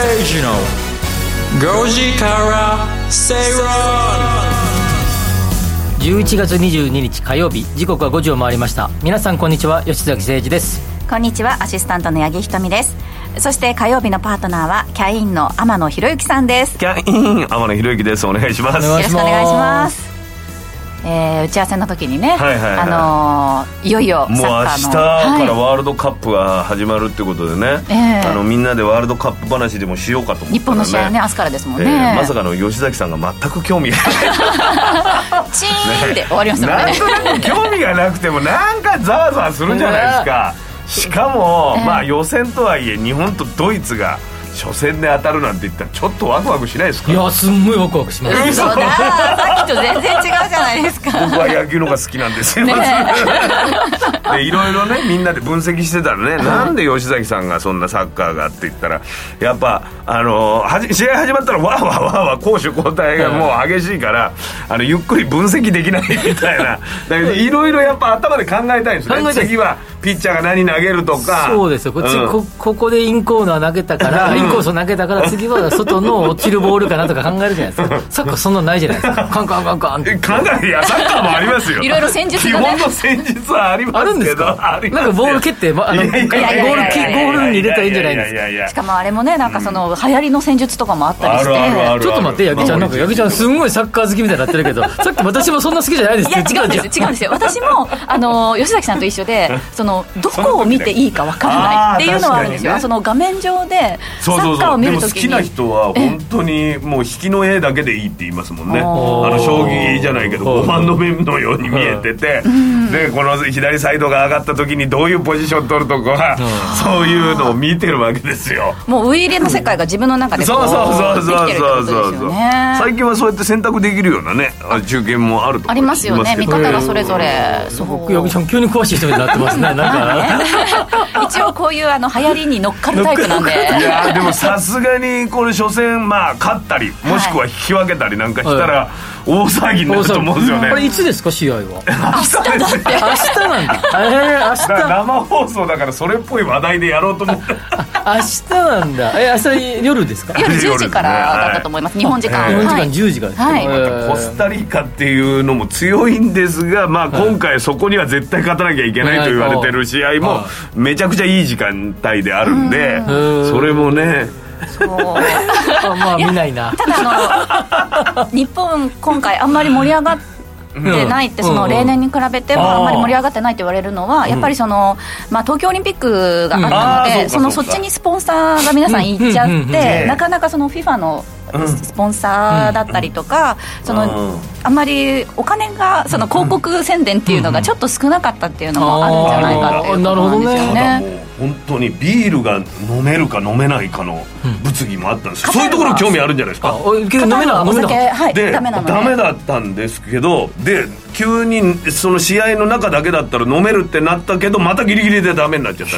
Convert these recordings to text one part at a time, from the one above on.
崎誠二の5時から正論11月22日火曜日時刻は5時を回りました。皆さんこんにちは吉崎誠二です。こんにちはアシスタントの八木ひとみです。そして火曜日のパートナーはキャインの天野博之さんです。キャイン天野博之です。お願いします。よろしくお願いしますえー、打ち合わせの時にね、はいはいはい。あのーいよいよもう明日かはいらワールドカップが始まるってことでね、ええ。あのみんなでワールドカップ話でもしようかと思ったら、ね、日本の試合ね明日からですもんね、ええ。まさかの吉崎さんが全く興味がない。チーンって終わりましたもんね。なんとなく興味がなくてもなんかざわざわするじゃないですか。しかも、ええまあ予選とはいえ日本とドイツが初戦で当たるなんて言ったらちょっとワクワクしないですか？いやすんごいワクワクします。さっきと全然違うじゃないですか。僕は野球の方が好きなんですよ、まずでいろいろねみんなで分析してたらね、なんで吉崎さんがそんなサッカーがって言ったらやっぱあのはじ試合始まったらわーわーわーわー攻守交代がもう激しいから、あのゆっくり分析できないみたいな。だけどいろいろやっぱ頭で考えたいんですね。考えたい次はピッチャーが何投げるとか。そうですよ。こっち、うん。こここでインコーナー投げたから、インコースを投げたから次は外の落ちるボールかなとか考えるじゃないですか。サッカーそんなのないじゃないですか。カンカンカンカンって。え考えいやサッカーもありますよ。いろいろ戦術がね。基本の戦術はありますけど。あるんですか？なんかボール蹴って、まあのゴールキゴールに入れたらいいんじゃないんですか。しかもあれもねなんかその流行りの戦術とかもあったりして。ちょっと待って、ヤギちゃん、なんか、ヤギちゃん、すんごいサッカー好きみたいになってるけど、さっき私もそんな好きじゃないですいや違うんです違うんですよ。私もあの 吉崎さんと一緒でそのどこを見ていいかわからないっていうのはあるんですよ、ね。その画面上でサそうそう。ッカーを見そうでも好るときにきな人は本当にもう引きの絵だけでいいって言いますもんね。あの将棋じゃないけど5番の目のように見えてて。でこの左サイドが上がった時にどういうポジション取るとかそういうのを見てるわけですよ。もうウイイレの世界が自分の中でこそうそうそうそうそうことですよね。最近はそうやって選択できるようなねあ中堅もあるとありますよね。見方がそれぞれ。そうヤギちゃん、急に詳しい人になってますね、なんか。一応こういうあの流行りに乗っかるタイプなんでいやーでもさすがにこれ初戦まあ勝ったりもしくは引き分けたりなんかしたら大騒ぎになると思うんですよね。あれ、いつですか、試合は？明日ですね明日なんだ。えー、明だから日。生放送だからそれっぽい話題でやろうと思って。明日なんだ。え、明日夜ですか？夜10時からだったと思います。日本時間。日本時間はい。10時からですか？はい。えー。コスタリカっていうのも強いんですが、まあ、今回そこには絶対勝たなきゃいけないと言われてる試合もはめちゃくちゃいい時間帯であるんでうん。それもねあまあ、見ないな。ただあの日本今回あんまり盛り上がってないって、うんその例年に比べてうんもあんまり盛り上がってないって言われるのは、やっぱりその、まあ、東京オリンピックがあったので、かそのそっちにスポンサーが皆さん。行っちゃって、なかなかその FIFA のスポンサーだったりとか、そのうん。あんまりお金がその広告宣伝っていうのがちょっと少なかったっていうのもあるんじゃないかっていうことなんですよね。う本当にビールが飲めるか飲めないかの物議もあったんですよ。そういうところ興味あるんじゃないですあかおけど飲めな、お飲めないでダメなのでダメだったんですけどで急にその試合の中だけだったら飲めるってなったけどまたギリギリでダメになっちゃった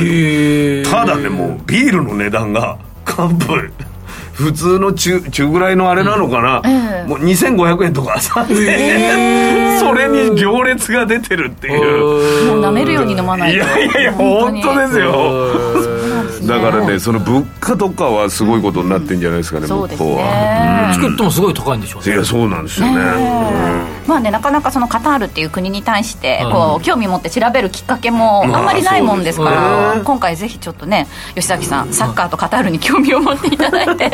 ただねもうビールの値段がカップ普通の中中ぐらいのあれなのかな、ええ。もう2500円とか3000円、それに行列が出てるっていう、もう舐めるように飲まないと。いやいやいや本当ですよだからねその物価とかはすごいことになってんじゃないですかね、そうです向こうは。ねチケットもすごい高いんでしょういやそうなんですよね。まあね、なかなかそのカタールっていう国に対してはい。こう興味持って調べるきっかけもあんまりないもんですかまあそうですね。ら今回ぜひちょっとね吉崎さんサッカーとカタールに興味を持っていただいて。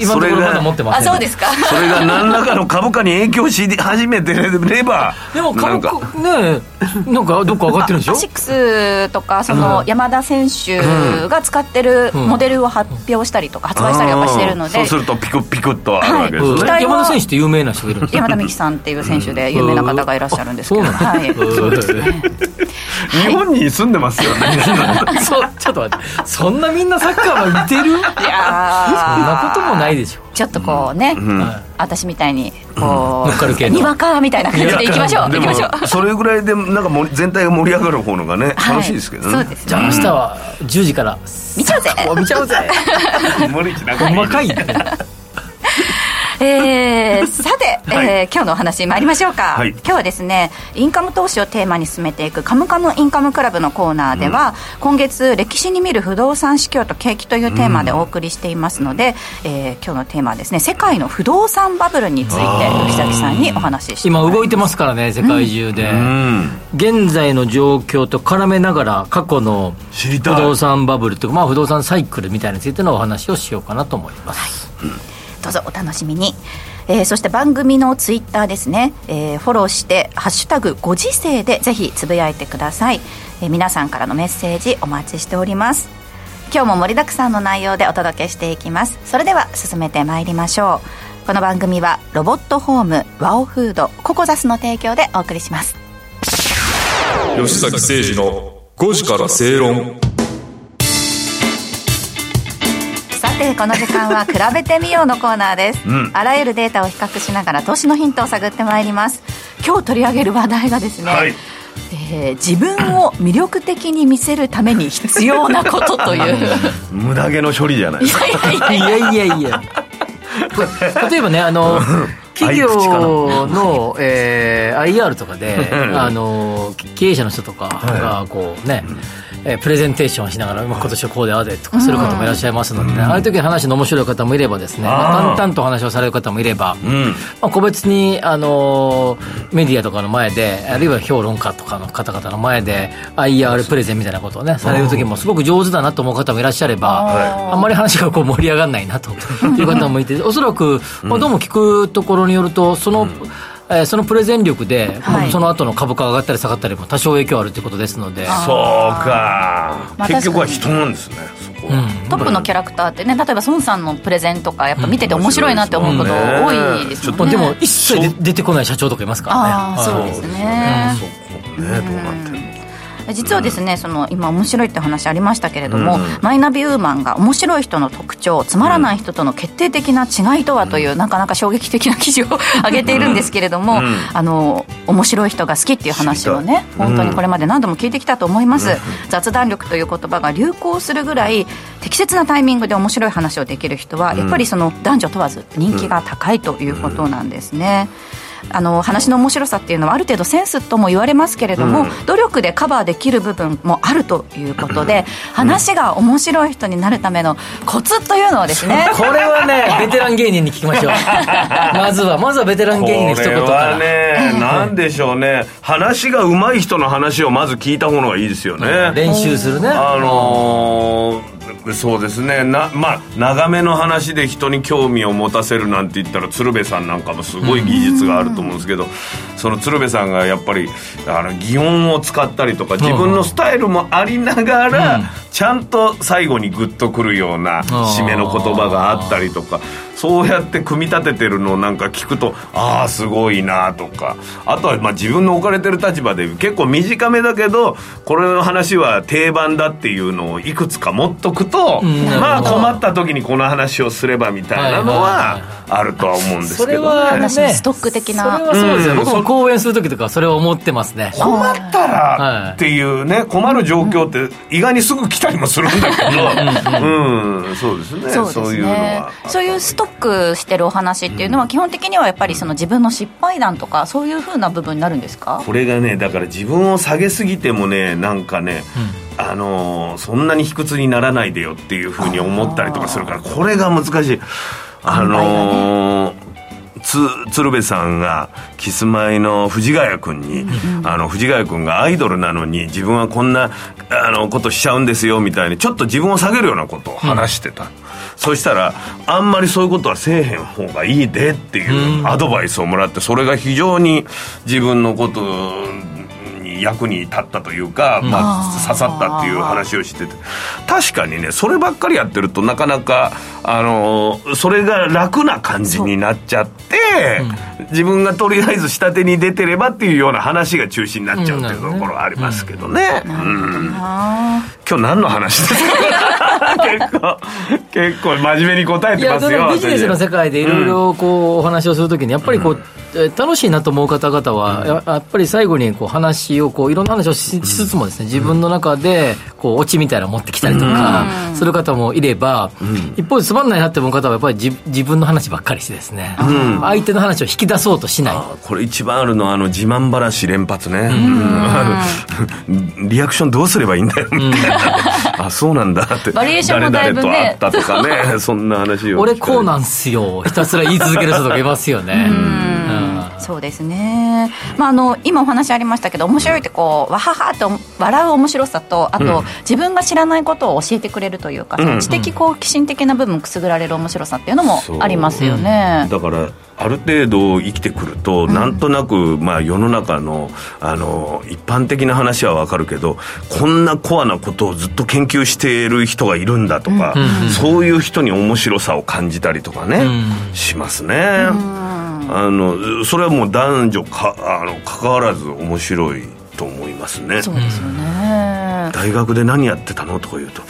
今のところまだ持ってませんあそうですか？それが何らかの株価に影響し始めてればでも株か。価ねなんかどっか上がってるんでしょ？アシックスとかその山田選手が使ってるモデルを発表したりとか発売したりとかしてるので。そうするとピクピクっとあるわけですね、はい。山田選手って有名な人がいるんですか？山田美幸さんっていう選手で有名な方がいらっしゃるんですけど、うん。あはい、そうなんだ。日本に住んでますよね。そうちょっと待って。そんなみんなサッカーは似てる？いやー。そんなこともないでしょ。ちょっとこうね、は私みたいにこ乗っかる系うのにわかみたいな感じでいきましょうでもいきましょう。それぐらいでなんか全体が盛り上がる方のがねはい。楽しいですけどね、そうですじゃあ明日は10時から。見ちゃうぜ。お見ちゃうぜ。無理しなくていい。細かいねえー、さて、はい。えー今日のお話参りましょうか、はい。今日はですねインカム投資をテーマに進めていく「カムカムインカムクラブ」のコーナーでは、今月歴史に見る不動産市況と景気というテーマでお送りしていますので、えー今日のテーマはですね世界の不動産バブルについて吉崎さんにお話しして今動いてまますからね世界中で、うん。現在の状況と絡めながら過去の不動産バブルというか、まあ、不動産サイクルみたいについてのお話をしようかなと思います、どうぞお楽しみに、えーそして番組のツイッターですね、えーフォローして「ハッシュタグご時世」でぜひつぶやいてください、えー皆さんからのメッセージお待ちしております。今日も盛りだくさんの内容でお届けしていきます。それでは進めてまいりましょう。この番組はロボットホームワオフードココザスの提供でお送りします。吉崎誠二の5時から正論。てこの時間は「比べてみよう」のコーナーです、うん。あらゆるデータを比較しながら投資のヒントを探ってまいります。今日取り上げる話題がですね、はい。えー自分を魅力的に見せるために必要なことという。無駄毛の処理じゃない。いやいやいや。いやいやいや。例えばねあの企業の、えー IR とかであの経営者の人とかがこうね、えープレゼンテーションしながら、まあ、今年はこうでああでとかする方もいらっしゃいますのでね、ああいう時に話の面白い方もいればですね、まあ淡々とお話をされる方もいれば、うん。まあ、個別に、あのーメディアとかの前であるいは評論家とかの方々の前で IR プレゼンみたいなことをねされる時もすごく上手だなと思う方もいらっしゃれば、はあんまり話がこう盛り上がらないなという方もいておそらく、まあ、どうも聞くところによるとその、えーそのプレゼン力で、はい。その後の株価が上がったり下がったりも多少影響あるということですので。あそうか、まあ結局は人なんですねそこは、うん。トップのキャラクターってね例えば孫さんのプレゼンとかやっぱ見てて面白いなって思うことうん多いですもんね、まあでも一切で出てこない社長とかいますからね。ああそうですね、そこねどうなってんの実はですねその今面白いって話ありましたけれども、うんマイナビウーマンが面白い人の特徴つまらない人との決定的な違いとはという、なかなか衝撃的な記事を上げているんですけれども、うん。あの面白い人が好きっていう話をね本当にこれまで何度も聞いてきたと思います、雑談力という言葉が流行するぐらい適切なタイミングで面白い話をできる人はやっぱりその男女問わず人気が高いということなんですね。あの話の面白さっていうのはある程度センスとも言われますけれども、うん努力でカバーできる部分もあるということで、話が面白い人になるためのコツというのはですね これはね、ベテラン芸人に聞きましょう。まずは、まずはベテラン芸人の一これ言から。はね、なんでしょうね話が上手い人の話をまず聞いた方がいいですよね、練習するね。あのーそうですね。なまあ長めの話で人に興味を持たせるなんて言ったら鶴瓶さんなんかもすごい技術があると思うんですけど、その鶴瓶さんがやっぱりあの擬音を使ったりとか自分のスタイルもありながら、うん。ちゃんと最後にグッとくるような締めの言葉があったりとかそうやって組み立ててるのをなんか聞くとああすごいなとかあとはまあ自分の置かれてる立場で結構短めだけどこれの話は定番だっていうのをいくつか持っとくと、うん。まあ困った時にこの話をすればみたいなのはあるとは思うんですけど、ね、それはね、ストック的な。それはそうですよ。うん。僕も講演する時とかそれを思ってますね。困ったらっていうね困る状況って意外にすぐ来たりもするんだけど。うんそうですね。そうですそういうのねは。そういうストックしてるお話っていうのは基本的にはやっぱりその自分の失敗談とかそういうふうな部分になるんですか？これがねだから自分を下げすぎてもねなんかね、あのーそんなに卑屈にならないでよっていうふうに思ったりとかするからこれが難しい。あのーつ鶴瓶さんがキスマイの藤ヶ谷君に、あの藤ヶ谷君がアイドルなのに自分はこんなあのことしちゃうんですよみたいにちょっと自分を下げるようなことを話してた、そしたらあんまりそういうことはせえへん方がいいでっていうアドバイスをもらってそれが非常に自分のことに役に立ったというか、まあ、刺さったっていう話をしてて。確かにねそればっかりやってるとなかなかあのそれが楽な感じになっちゃって、自分がとりあえず下手に出てればっていうような話が中心になっちゃうっていうところはありますけどね、うん。あ今日何の話ですか？結構結構真面目に答えてますよビジネスの世界でいろいろこうお話をするときにやっぱりこう、楽しいなと思う方々は、やっぱり最後にこう話をこういろんな話をしつつもですね自分の中でこうオチみたいなのを持ってきたりとかする方もいれば、一方でつまんないなって思う方はやっぱり自自分の話ばっかりしてですね、相手の話を引き出そうとしない。これ一番あるのはあの自慢話連発ね、リアクションどうすればいいんだよみたいな、あそうなんだって。バリエーションもだいぶね。誰々と会ったとかね。そんな話を俺こうなんすよ。ひたすら言い続ける人とかいますよねそうですね、まあ、あの今お話ありましたけど面白いってこうわははと笑う面白さとあと、自分が知らないことを教えてくれるというか、その知的好奇心的な部分くすぐられる面白さっていうのもありますよね。だからある程度生きてくると、なんとなく、まあ、世の中のあの一般的な話は分かるけどこんなコアなことをずっと研究している人がいるんだとか、そういう人に面白さを感じたりとかね、しますね。あのそれはもう男女かあの関わらず面白いと思いますね。そうですよね大学で何やってたのとか言うと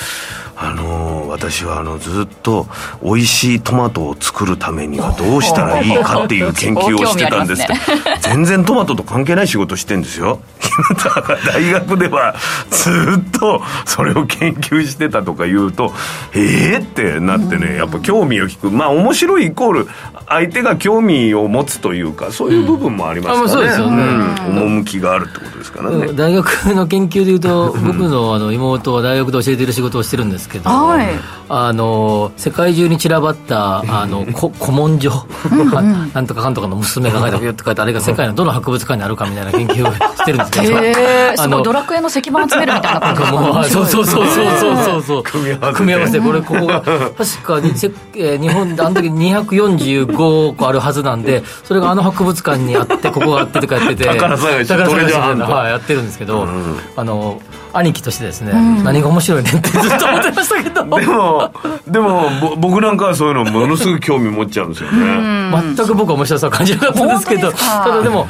あの私はあのずっと美味しいトマトを作るためにはどうしたらいいかっていう研究をしてたんですって、全然トマトと関係ない仕事してんですよ。大学ではずっとそれを研究してたとか言うとええー、ってなってねやっぱ興味を引く。まあ面白いイコール相手が興味を持つというかそういう部分もありますからね,、うん、趣があるってことですからね大学の研究でいうと僕のあの妹は大学で教えてる仕事をしてるんですけど、はい、あの世界中に散らばった あのこ古文書 なんとかかんとかの娘が書いたって書いてあれが世界のどの博物館にあるかみたいな研究をしてるんですけどへえすごいドラクエの石板集めるみたいな感じ そうそうそうそうそうそう。組み合わせ組み合わせ。これここが確かにせ、えー、日本であの時245個あるはずなんでそれがあの博物館にあってここがあってとかやってて宝探し。はい、やってるんですけど、あの兄貴としてですね、何が面白いねんってずっと思ってましたけど。でもでもぼ僕なんかはそういうのものすごく興味持っちゃうんですよね。全く僕は面白さを感じなかったんですけど。ただでも、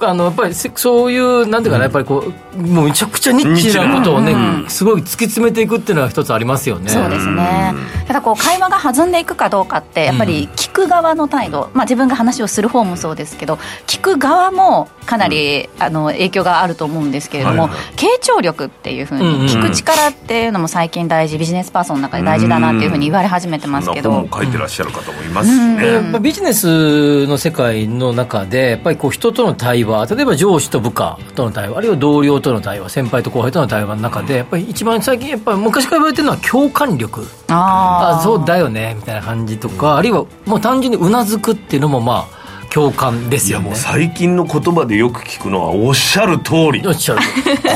あのやっぱりそういうなんていうかなやっぱりこうもうめちゃくちゃニッチなことをね、すごい突き詰めていくっていうのは一つありますよね。そうですね。ただこう会話が弾んでいくかどうかってやっぱり聞く側の態度、まあ、自分が話をする方もそうですけど聞く側もかなり、あの影響があると思うんですけれども、傾聴力っていうふうに聞く力っていうのも最近大事ビジネスパーソンの中で大事だなっていうふうに言われ始めてますけど、本も書いてらっしゃる方もいますしね、まあ、ビジネスの世界の中でやっぱりこう人との対話例えば上司と部下との対話あるいは同僚との対話先輩と後輩との対話の中でやっぱり一番最近やっぱり昔から言われてるのは共感力。ああそうだよねみたいな感じとか、あるいはもう単純にうなずくっていうのもまあ共感ですよね。いやもう最近の言葉でよく聞くのはおっしゃる通り。おっしゃる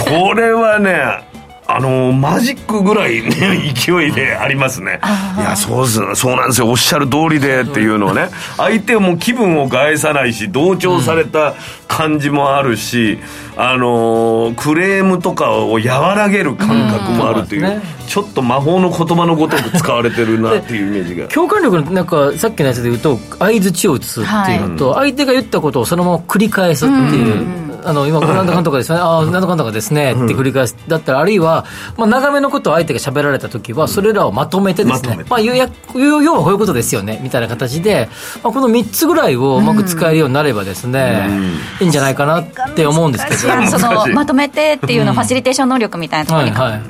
これはねあのマジックぐらい、ね、勢いでありますね。いやそうすそうなんですよ。おっしゃる通りでっていうのをね。相手も気分を害さないし同調された感じもあるし、あのクレームとかを和らげる感覚もあるという,、うん。ちょっと魔法の言葉のごとく使われてるなっていうイメージが。共感力のなんかさっきのやつで言うと相づちを打つっていうのと、相手が言ったことをそのまま繰り返すっていう、あの今、なんとかんとかですね、ああ、なんとかんとかですねって繰り返す、だったら、あるいは、まあ、長めのことを相手が喋られたときは、それらをまとめてですね、まあ、要はこういうことですよねみたいな形で、まあ、この3つぐらいをうまく使えるようになればですね、いいんじゃないかなって思うんですけど、そのまとめてっていうのファシリテーション能力みたいなところにはいはい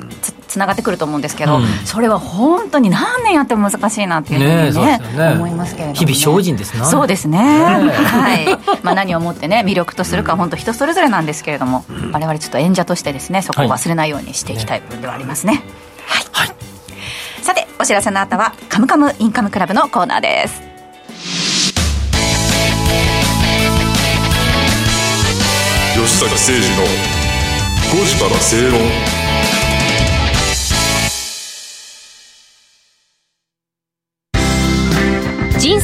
つつながってくると思うんですけど、うん。それは本当に何年やっても難しいなっていうふうにねねそうですよね。思いますけれども、ね、日々精進ですな。そうですね。はい、まあ、何をもってね魅力とするかは本当人それぞれなんですけれども、我々ちょっと演者としてですねそこを忘れないようにしていきたい部分ではありますね。はい、さてお知らせの後は「カムカムインカムクラブ」のコーナーです。吉坂誠二の5時から正論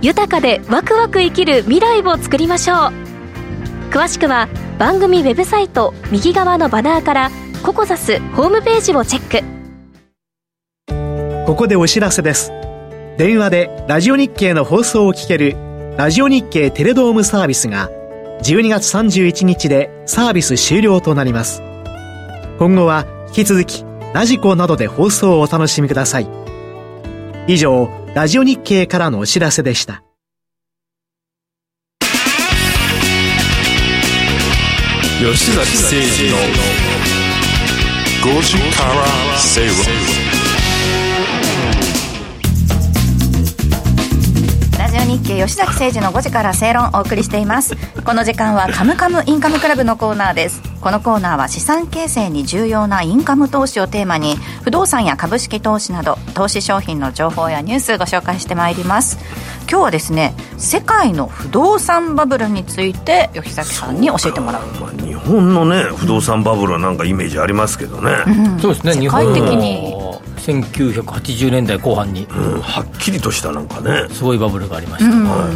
豊かでワクワク生きる未来を作りましょう。詳しくは番組ウェブサイト右側のバナーからココザスホームページをチェック。ここでお知らせです。電話でラジオ日経の放送を聞けるラジオ日経テレドームサービスが12月31日でサービス終了となります。今後は引き続きラジコなどで放送をお楽しみください。以上ラジオ日経からのお知らせでした。吉崎誠二の5時から正論日経吉崎誠二の5時から正論をお送りしています。この時間はカムカムインカムクラブのコーナーですこのコーナーは資産形成に重要なインカム投資をテーマに不動産や株式投資など投資商品の情報やニュースご紹介してまいります。今日はですね世界の不動産バブルについて吉崎さんに教えてもらう、まあ、日本のね不動産バブルはなんかイメージありますけどね、うん、そうですね世界的に1980年代後半に、うん、はっきりとしたなんかね。すごいバブルがありました、うん、ま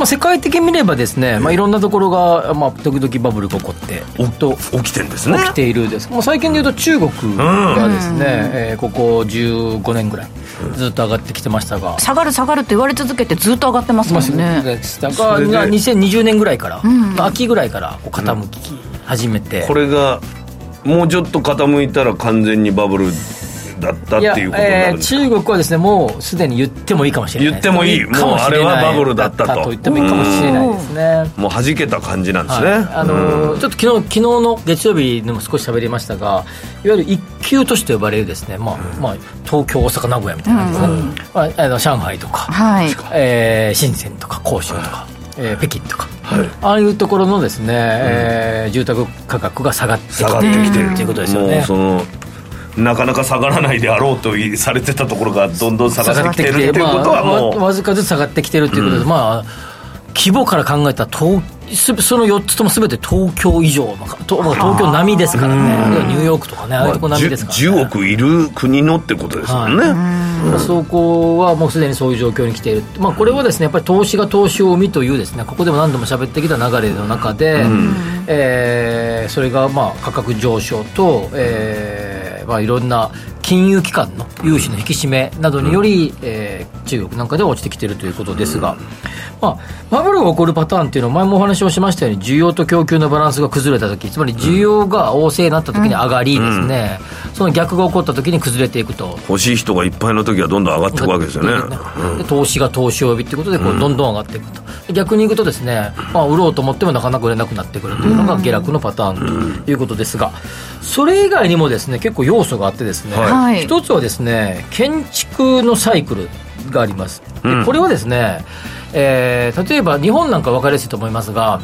あ、世界的に見ればですね、まあ、いろんなところが、まあ、時々バブルが起こってと起きてるんですね。起きているです、まあ、最近でいうと中国がですね、うん、えー、ここ15年ぐらいずっと上がってきてましたが。下がる下がるって言われ続けてずっと上がってますもんね。でしたが2020年ぐらいから、うん、秋ぐらいからこう傾き始めて、これがもうちょっと傾いたら完全にバブルだったっていうことになるんですか、えー、中国はですねもうすでに言ってもいいかもしれない言ってもいい。もうあれはバブルだったと。と言ってもいいかもしれないですね。もう弾けた感じなんですね、はい、あのー、ちょっと昨日昨日の月曜日でも少し喋りましたがいわゆる一級都市と呼ばれるですね、まあまあ、東京大阪名古屋みたいなですね、うん。まあ、あの上海とか、はい。えー、深センとか広州とか、えー、北京とか、はい、ああいうところのですね、うん、えー、住宅価格が下がってきてるっていうことですよね。そのなかなか下がらないであろうとされてたところがどんどん下がってきてるっていうことはもう、まあ、わずかずつ下がってきてるっていうことで、うん、まあ規模から考えたら東その4つともすべて東京以上の東京並みですからね。ニューヨークとかねああいうとこ並みですからね、まあ、10, 億いる国のってことですもんね、はい、そこはもうすでにそういう状況に来ている、まあ、これはですねやっぱり投資が投資を生みというですねここでも何度も喋ってきた流れの中で、うん、えー、それがまあ価格上昇と、えーまあ、いろんな金融機関の融資の引き締めなどにより、うん、えー、中国なんかでは落ちてきているということですが、うん、まあ、バブルが起こるパターンっていうのは、前もお話をしましたように、需要と供給のバランスが崩れたとき、つまり需要が旺盛になったときに上がりですね、うん、その逆が起こったときに崩れていくと。欲しい人がいっぱいのときはどんどん上がっていくわけですよね。で投資が投資を呼びということでこう、どんどん上がっていくと。逆にいくとですね、まあ、売ろうと思ってもなかなか売れなくなってくるというのが下落のパターンということですが、それ以外にもですね結構要素があってですね、はい、一つはですね建築のサイクルがあります。でこれはですね、えー、例えば日本なんか分かりやすいと思いますが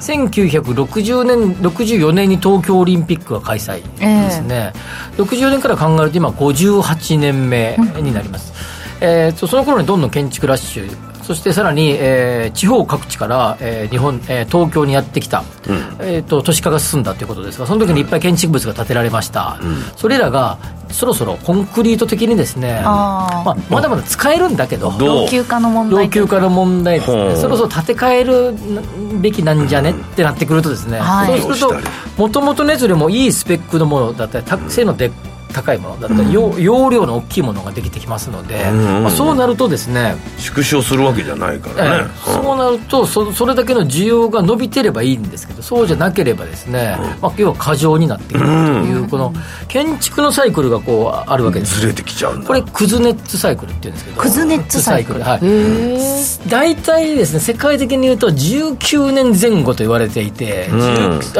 1960年64年に東京オリンピックが開催ですね、えー、64年から考えると今58年目になります、うん、えー、その頃にどんどん建築ラッシュそしてさらに、えー、地方各地から、えー、日本、えー、東京にやってきた、うん、えーと、都市化が進んだということですがその時にいっぱい建築物が建てられました、うん、それらがそろそろコンクリート的にですねまあ、まだまだ使えるんだけど老朽化の問題老朽化の問題です。ねそろそろ建て替えるべきなんじゃね、ってなってくるとですね、はい、そうするともともとねそれもいいスペックのものだったり性のでっ高いものだったり、容量の大きいものができてきますので、まあ、そうなるとですね縮小するわけじゃないからね、えー、そうなるとそそれだけの需要が伸びてればいいんですけどそうじゃなければですね、まあ、要は過剰になってくるというこの建築のサイクルがこうあるわけです。ずれてきちゃうんこれクズネッツサイクルっていうんですけど。クズネッツサイクル。はい。大体ですね世界的に言うと19年前後と言われていて、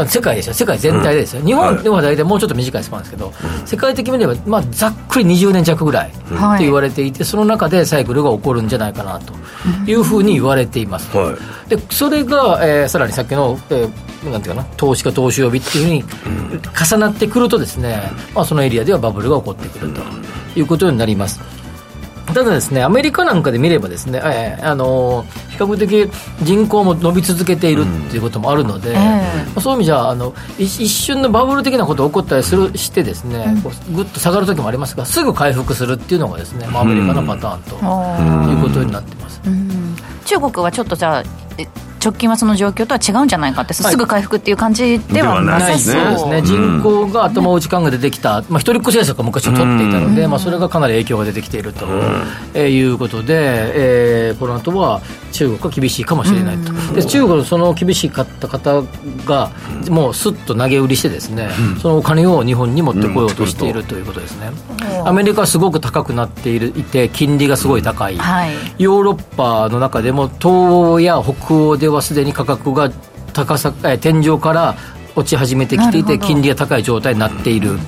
世界ですよ世界全体ですよ、日本では大体もうちょっと短いスパンですけど、世界的に見れば、まあ、ざっくり20年弱ぐらいと言われていて、その中でサイクルが起こるんじゃないかなというふうに言われています、はい、でそれが、えー、さらにさっきの、えー、なんていうかな投資か投資予備っていうふうに重なってくるとですね、まあ、そのエリアではバブルが起こってくるということになります。ただですね、アメリカなんかで見ればですね、えー、あのー、比較的人口も伸び続けているっていうこともあるので、うん。えー、そういう意味じゃあの一瞬のバブル的なことが起こったりするしてですね、うぐっと下がる時もありますがすぐ回復するっていうのがですね、まあ、アメリカのパターンということになってます。中国はちょっとじゃ直近はその状況とは違うんじゃないかって、すぐ回復っていう感じではなさそう。そうですね、人口が頭打ち感が出てきた、まあ、一人っ子政策が昔は取っていたので、まあ、それがかなり影響が出てきていると、えーいうことで、えーこの後は中国は厳しいかもしれないと、で中国のその厳しかった方が、もうすっと投げ売りして、ですね、そのお金を日本に持ってこようとしているということですね。アメリカはすごく高くなっているいて、金利がすごい高い。ヨーロッパの中でも東欧や北欧ではすでに価格が高さえ天井から落ち始めてきていて金利が高い状態になっている。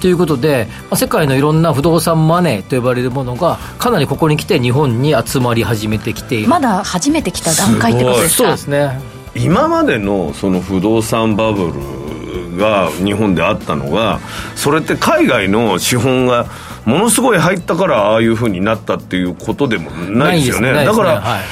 ということで、まあ世界のいろんな不動産マネーと呼ばれるものがかなりここに来て日本に集まり始めてきている、まだ初めて来た段階ってことですか？そうですね。今までのその不動産バブルが日本であったのがそれって海外の資本がものすごい入ったからああいうふうになったっていうことでもないですよね。だから、はい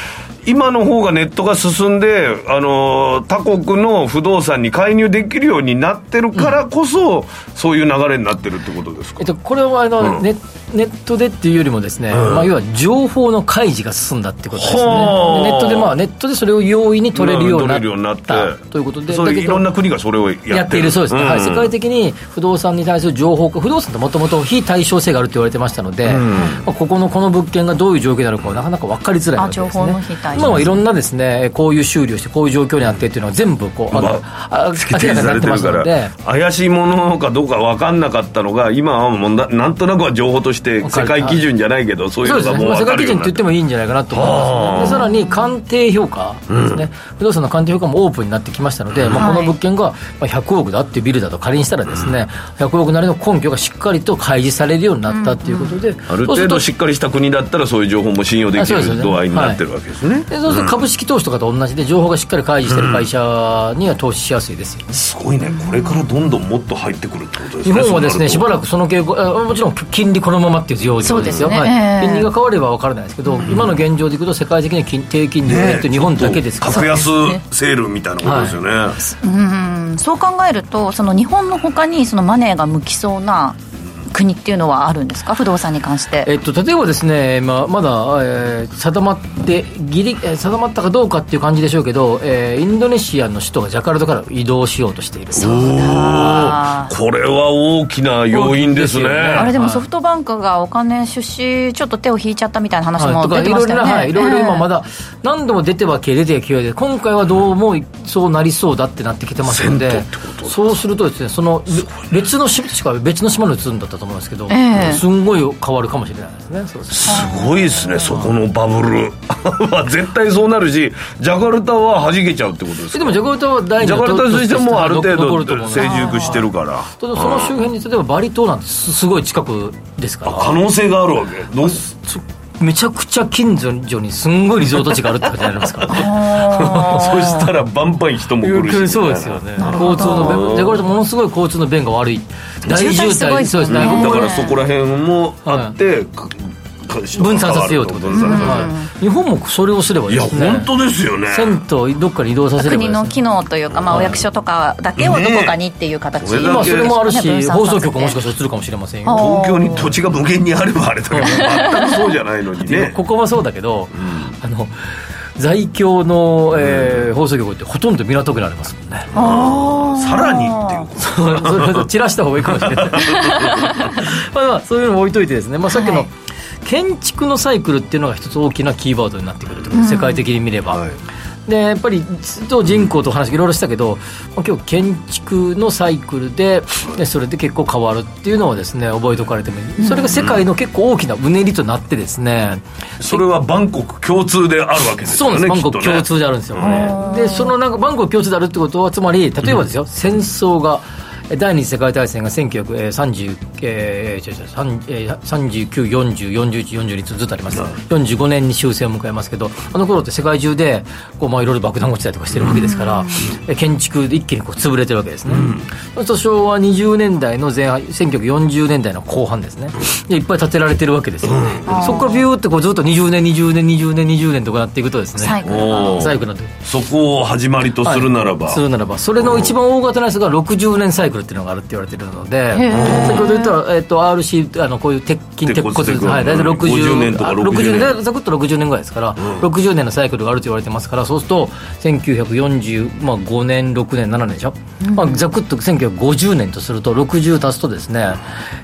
今の方がネットが進んで、あの他国の不動産に介入できるようになってるからこそ、そういう流れになってるってことですか、えっと、これはあの、うん。ネネットでっていうよりもですね、まあ、要は情報の開示が進んだってことですね。ネットで、まあ、ネットでそれを容易に取れるようになっ取れるようになって。たということでいうだけどいろんな国がそれをやってる。やっているそうですね、んはい、世界的に不動産に対する情報化不動産ってもともと非対称性があるって言われてましたので、まあ、ここのこの物件がどういう状況になるかはなかなか分かりづらいわけですね。あ情報の非対称今はいろんなですねこういう修理をしてこういう状況になってっていうのは全部こうあの、まあ明らかになってらますので。怪しいものかどうか分かんなかったのが今はもうななんとなくは情報としてわかる。世界基準じゃないけどそういうのがもうまあ、世界基準って言ってもいいんじゃないかなと思います、ね、でさらに鑑定評価ですね、不動産の鑑定評価もオープンになってきましたので、まあ、この物件がまあ100億だっていうビルだと仮にしたらですね、100億なりの根拠がしっかりと開示されるようになったっていうことで、ある程度しっかりした国だったらそういう情報も信用できる度合いになってるわけですね。でそうすると株式投資とかと同じで情報がしっかり開示してる会社には投資しやすいですよ。ね、すごいね。これからどんどんもっと入ってくるってことです日ね本はですねしばらくくその傾向あもちろん金利このままっていう要領ですよ。ねはい。ええ。金利が変われば分からないですけど、今の現状でいくと世界的に金低金利って日本だけですから、格安セールみたいなことですよね、うん。そう考えるとその日本のほかにそのマネーが向きそうな国っていうのはあるんですか？不動産に関して。えっと、例えばですね、まあ、まだ、えー定まってギリ、えー定まったかどうかっていう感じでしょうけど、えーインドネシアの首都がジャカルタから移動しようとしている。あーこれは大きな要因ですね。ね。あれでもソフトバンクがお金出資ちょっと手を引いちゃったみたいな話も出てましたよね、い。ろいろなはいいろいろ今まだだ何度も出ては消え出ては消えで今回はどうもそうなりそうだってなってきてますのでそうするとですねそのべ別の島しか別の島に移るんだったと思うんですけど、ええ。すんごい変わるかもしれないですね。すすごいですねそこのバブル。は絶対そうなるしジャカルタは弾けちゃうってことですか？でもジャカルタは第二のジャカルタとしてもある程残度成熟してるから。そのその周辺に例えばバリ島なんてすすごい近くですから。可能性があるわけ？どう？そめちゃくちゃ近所にすんごいリゾート地があるって感じになりますから。そしたらバンバン人も来るし。そうですよね。交通の便ジャカルタものすごい交通の便が悪い。大渋渋滞そうですね。だからそこら辺もあって、かか分散させようってことですね、分散させよう。はい。日本もそれをすればいやですね。本当ですよね。銭湯どっかに移動させれば国の機能というか、まあ、お役所とかだけをどこかにっていう形、ね。え今それもあるし放送局もしかしたら映るかもしれませんよ。東京に土地が無限にあればあれだけど 全くそうじゃないのにね。ここはそうだけど、あの在京の、えー放送局ってほとんど港区にありますもんね。さらにっていう。ことそれは散らした方がいいかもしれない。まあまあそういうのも置いといてですね、まあ、さっきの、はい建築のサイクルっていうのが一つ大きなキーワードになってくるということで世界的に見れば、はい。でやっぱりずっと人口と話いろいろしたけど、まあ、今日建築のサイクルででそれで結構変わるっていうのをですね覚えておかれてもいい。それが世界の結構大きなうねりとなってですね、それはバンコク共通であるわけですよねそうなんです、バンコク共通であるんですよ、これ。でそのなんかバンコク共通であるってことはつまり例えばですよ、戦争がえ第二次世界大戦が1930、えー違う違う三えー39、40、41、42とずっとあります、45年に終戦を迎えますけど、あの頃って世界中でこう、まあ、いろいろ爆弾落ちたりとかしてるわけですから、え建築で一気にこう潰れてるわけですね、そうすると昭和20年代の前半、1940年代の後半ですね、でいっぱい建てられてるわけですよ、そこからビューってこうずっと20年、20年、20年、20年とかなっていくとですね、なってそこを始まりとするならば、するならば。それの一番大型なやつが60年サイクルクルっていうのがあるって言われてるので先ほど言った、えー、と RC あのこういう鉄筋鉄骨鉄骨はい、大体60 50年とかあ60年ざくっと60年ぐらいですから、60年のサイクルがあると言われてますからそうすると1945、まあ、5年6年7年でしょ、まあ、ざくっと1950年とすると60足すとですね、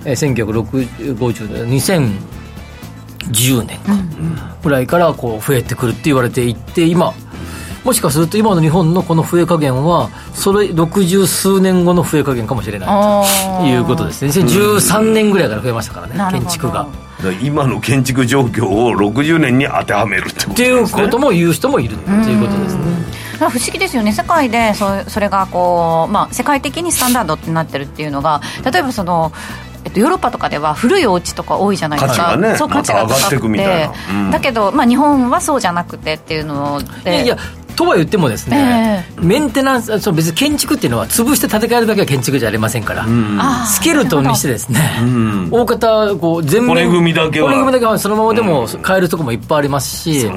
えー、1950年2010年か。ぐらいからこう増えてくるって言われていって今もしかすると今の日本のこの増え加減はそれ60数年後の増え加減かもしれないということですね。2013年ぐらいから増えましたからね、建築が。今の建築状況を60年に当てはめるってことっていうことも言う人もいるっていうことですね。不思議ですよね。世界でそそれがこう、まあ、世界的にスタンダードってなってるっていうのが例えばそのえっと、ヨーロッパとかでは古いお家とか多いじゃないですか。価値がねそう価値が上がっていくみたいな。うん。だけど、まあ、日本はそうじゃなくてっていうので。いやいやとは言ってもですね、メンテナンスそう別に建築っていうのは潰して建て替えるだけは建築じゃありませんから、あースケルトンにしてですね、ん。大方こう全面骨組みだけは。骨組みだけはそのままでも変えるとこもいっぱいありますし、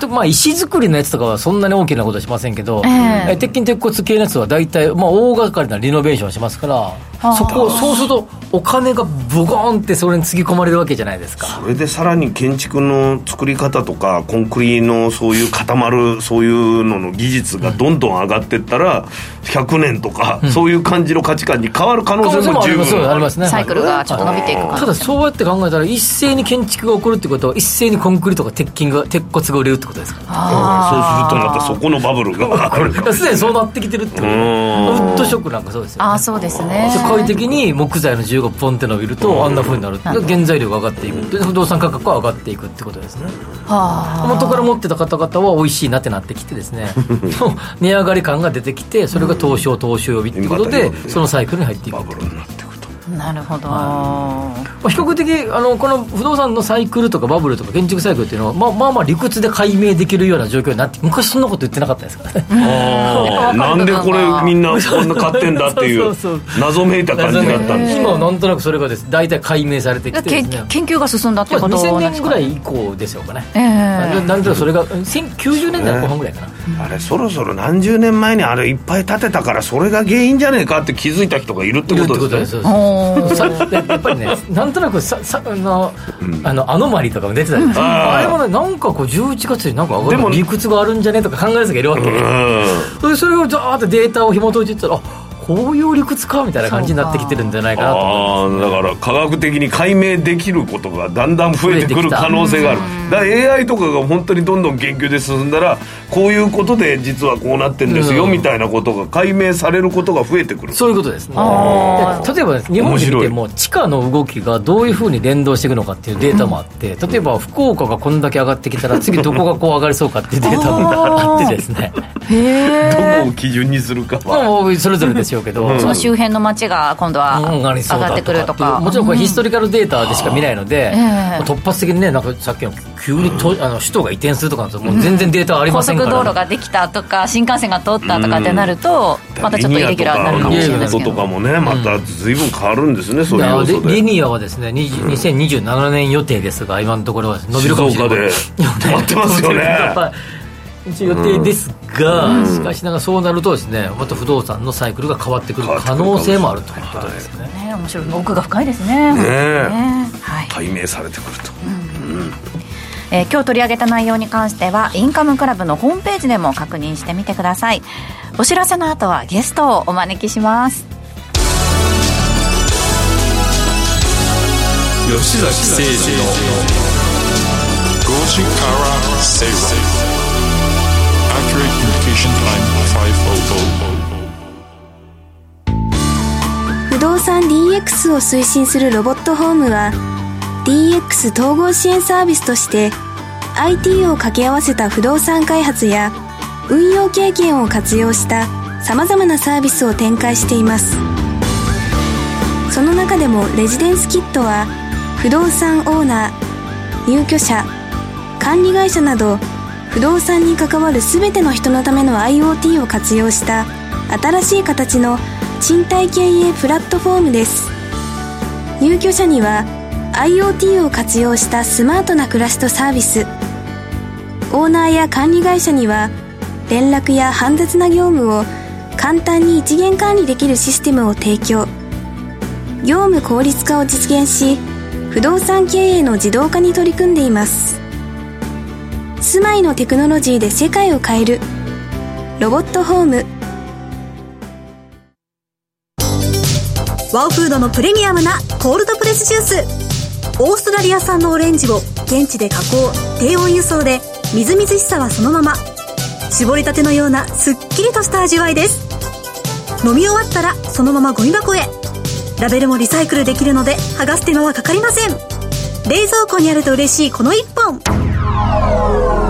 とまあ、石造りのやつとかはそんなに大きなことはしませんけど、ええ。え鉄筋鉄骨系のやつは大体、まあ、大掛かりなリノベーションをしますからそこそうするとお金がブゴーンってそれにつぎ込まれるわけじゃないですか。それでさらに建築の作り方とかコンクリのそういう固まるそういうのの技術がどんどん上がっていったら100年とか、そういう感じの価値観に変わる可能性も十分。ありますね。サイクルがちょっと伸びていくただそうやって考えたら一斉に建築が起こるってことは一斉にコンクリとか鉄筋が鉄骨が売れるってことですか？らそうするとまたそこのバブルが すでにそうなってきてるってこと。でウッドショックなんかそうですよ、ね、ああそうですね世界的に木材の需要がポンって伸びるとあんなふうになる。原材料が上がっていく。で不動産価格は上がっていくってことですね。は元から持ってた方々は美味しいなってなってきてですね。値上がり感が出てきてそれが東証東証呼びってことでそのサイクルに入っていくバブルになってなるほど、まあ、比較的あのこの不動産のサイクルとかバブルとか建築サイクルっていうのは、まあ、まあまあ理屈で解明できるような状況になって昔そんなこと言ってなかったですからね。な。んでこれみんなこんな買ってんだっていう 謎めいた感じだったんです今はなんとなくそれがです。大体解明されてきてね。研究が進んだってまあこと2000なんですか？年ぐらい以降でしょうかね、ええ。なんとなくそれが1090年代後半ぐらいかな、あれそろそろ何十年前にあれいっぱい建てたからそれが原因じゃねえかって気づいた人がいるってことですとですねおーさで やっぱりねなんとなくささあの、あのアノマリとかも出てたじゃない。ですか、あれもねなんかこう11月になんか上理屈があるんじゃねとか考える人がいるわけ、うん。それをザーってデータを紐解いていったらあこういう理屈かみたいな感じになってきてるんじゃないかなとああだから科学的に解明できることがだんだん増えてくる可能性がある。だから AI とかが本当にどんどん研究で進んだらこういうことで実はこうなってんですようん。みたいなことが解明されることが増えてくる。そういうことです。ね例えばね日本で見ても地価の動きがどういうふうに連動していくのかっていうデータもあって例えば福岡がこんだけ上がってきたら次どこがこう上がりそうかっていうデータもあってですね。どこを基準にするかは。もうそれぞれでしょうけど、その周辺の街が今度はうん上がってくるとか。もちろんこれヒストリカルデータでしか見ないので、ええ。突発的にねなんかさっきの急にとあの首都が移転するとかもう全然データあり高ませんから、速道路ができたとか新幹線が通ったとかってなるとまたちょっとイレギュラーになるかもしれない。ですけどとかもねまた随分変わるんですね、そういういや要素でリリニアはですね20 2027年予定ですが今のところは伸びるかもしれない。静岡で。止まってますよね。やっぱり一応予定ですが、しかしながらそうなるとですねまた不動産のサイクルが変わってくる可能性もあるということですね、ね面白い。奥が深いですね。ねはい。解明されてくると、えー今日取り上げた内容に関してはインカムクラブのホームページでも確認してみてください。お知らせの後はゲストをお招きします。吉崎誠二。の5時から正論 Accurate Rotation Time 500不動産 DX を推進するロボットホームは DX 統合支援サービスとして IT を掛け合わせた不動産開発や運用経験を活用したさまざまなサービスを展開しています。その中でもレジデンスキットは不動産オーナー入居者管理会社など不動産に関わる全ての人のための IoT を活用した新しい形の賃貸経営プラットフォームです。入居者には IoT を活用したスマートな暮らしとサービス。オーナーや管理会社には連絡や煩雑な業務を簡単に一元管理できるシステムを提供。業務効率化を実現し不動産経営の自動化に取り組んでいます。住まいのテクノロジーで世界を変える。ロボットホーム。ワオフードのプレミアムなコールドプレスジュース。オーストラリア産のオレンジを現地で加工。低温輸送でみずみずしさはそのまま。絞りたてのようなすっきりとした味わいです。飲み終わったらそのままゴミ箱へ。ラベルもリサイクルできるので剥がす手間はかかりません。冷蔵庫にあると嬉しいこの一本。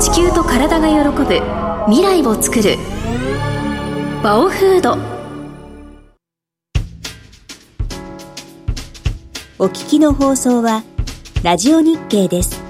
地球と体が喜ぶ未来をつくる。バオフード。お聞きの放送はラジオ日経です。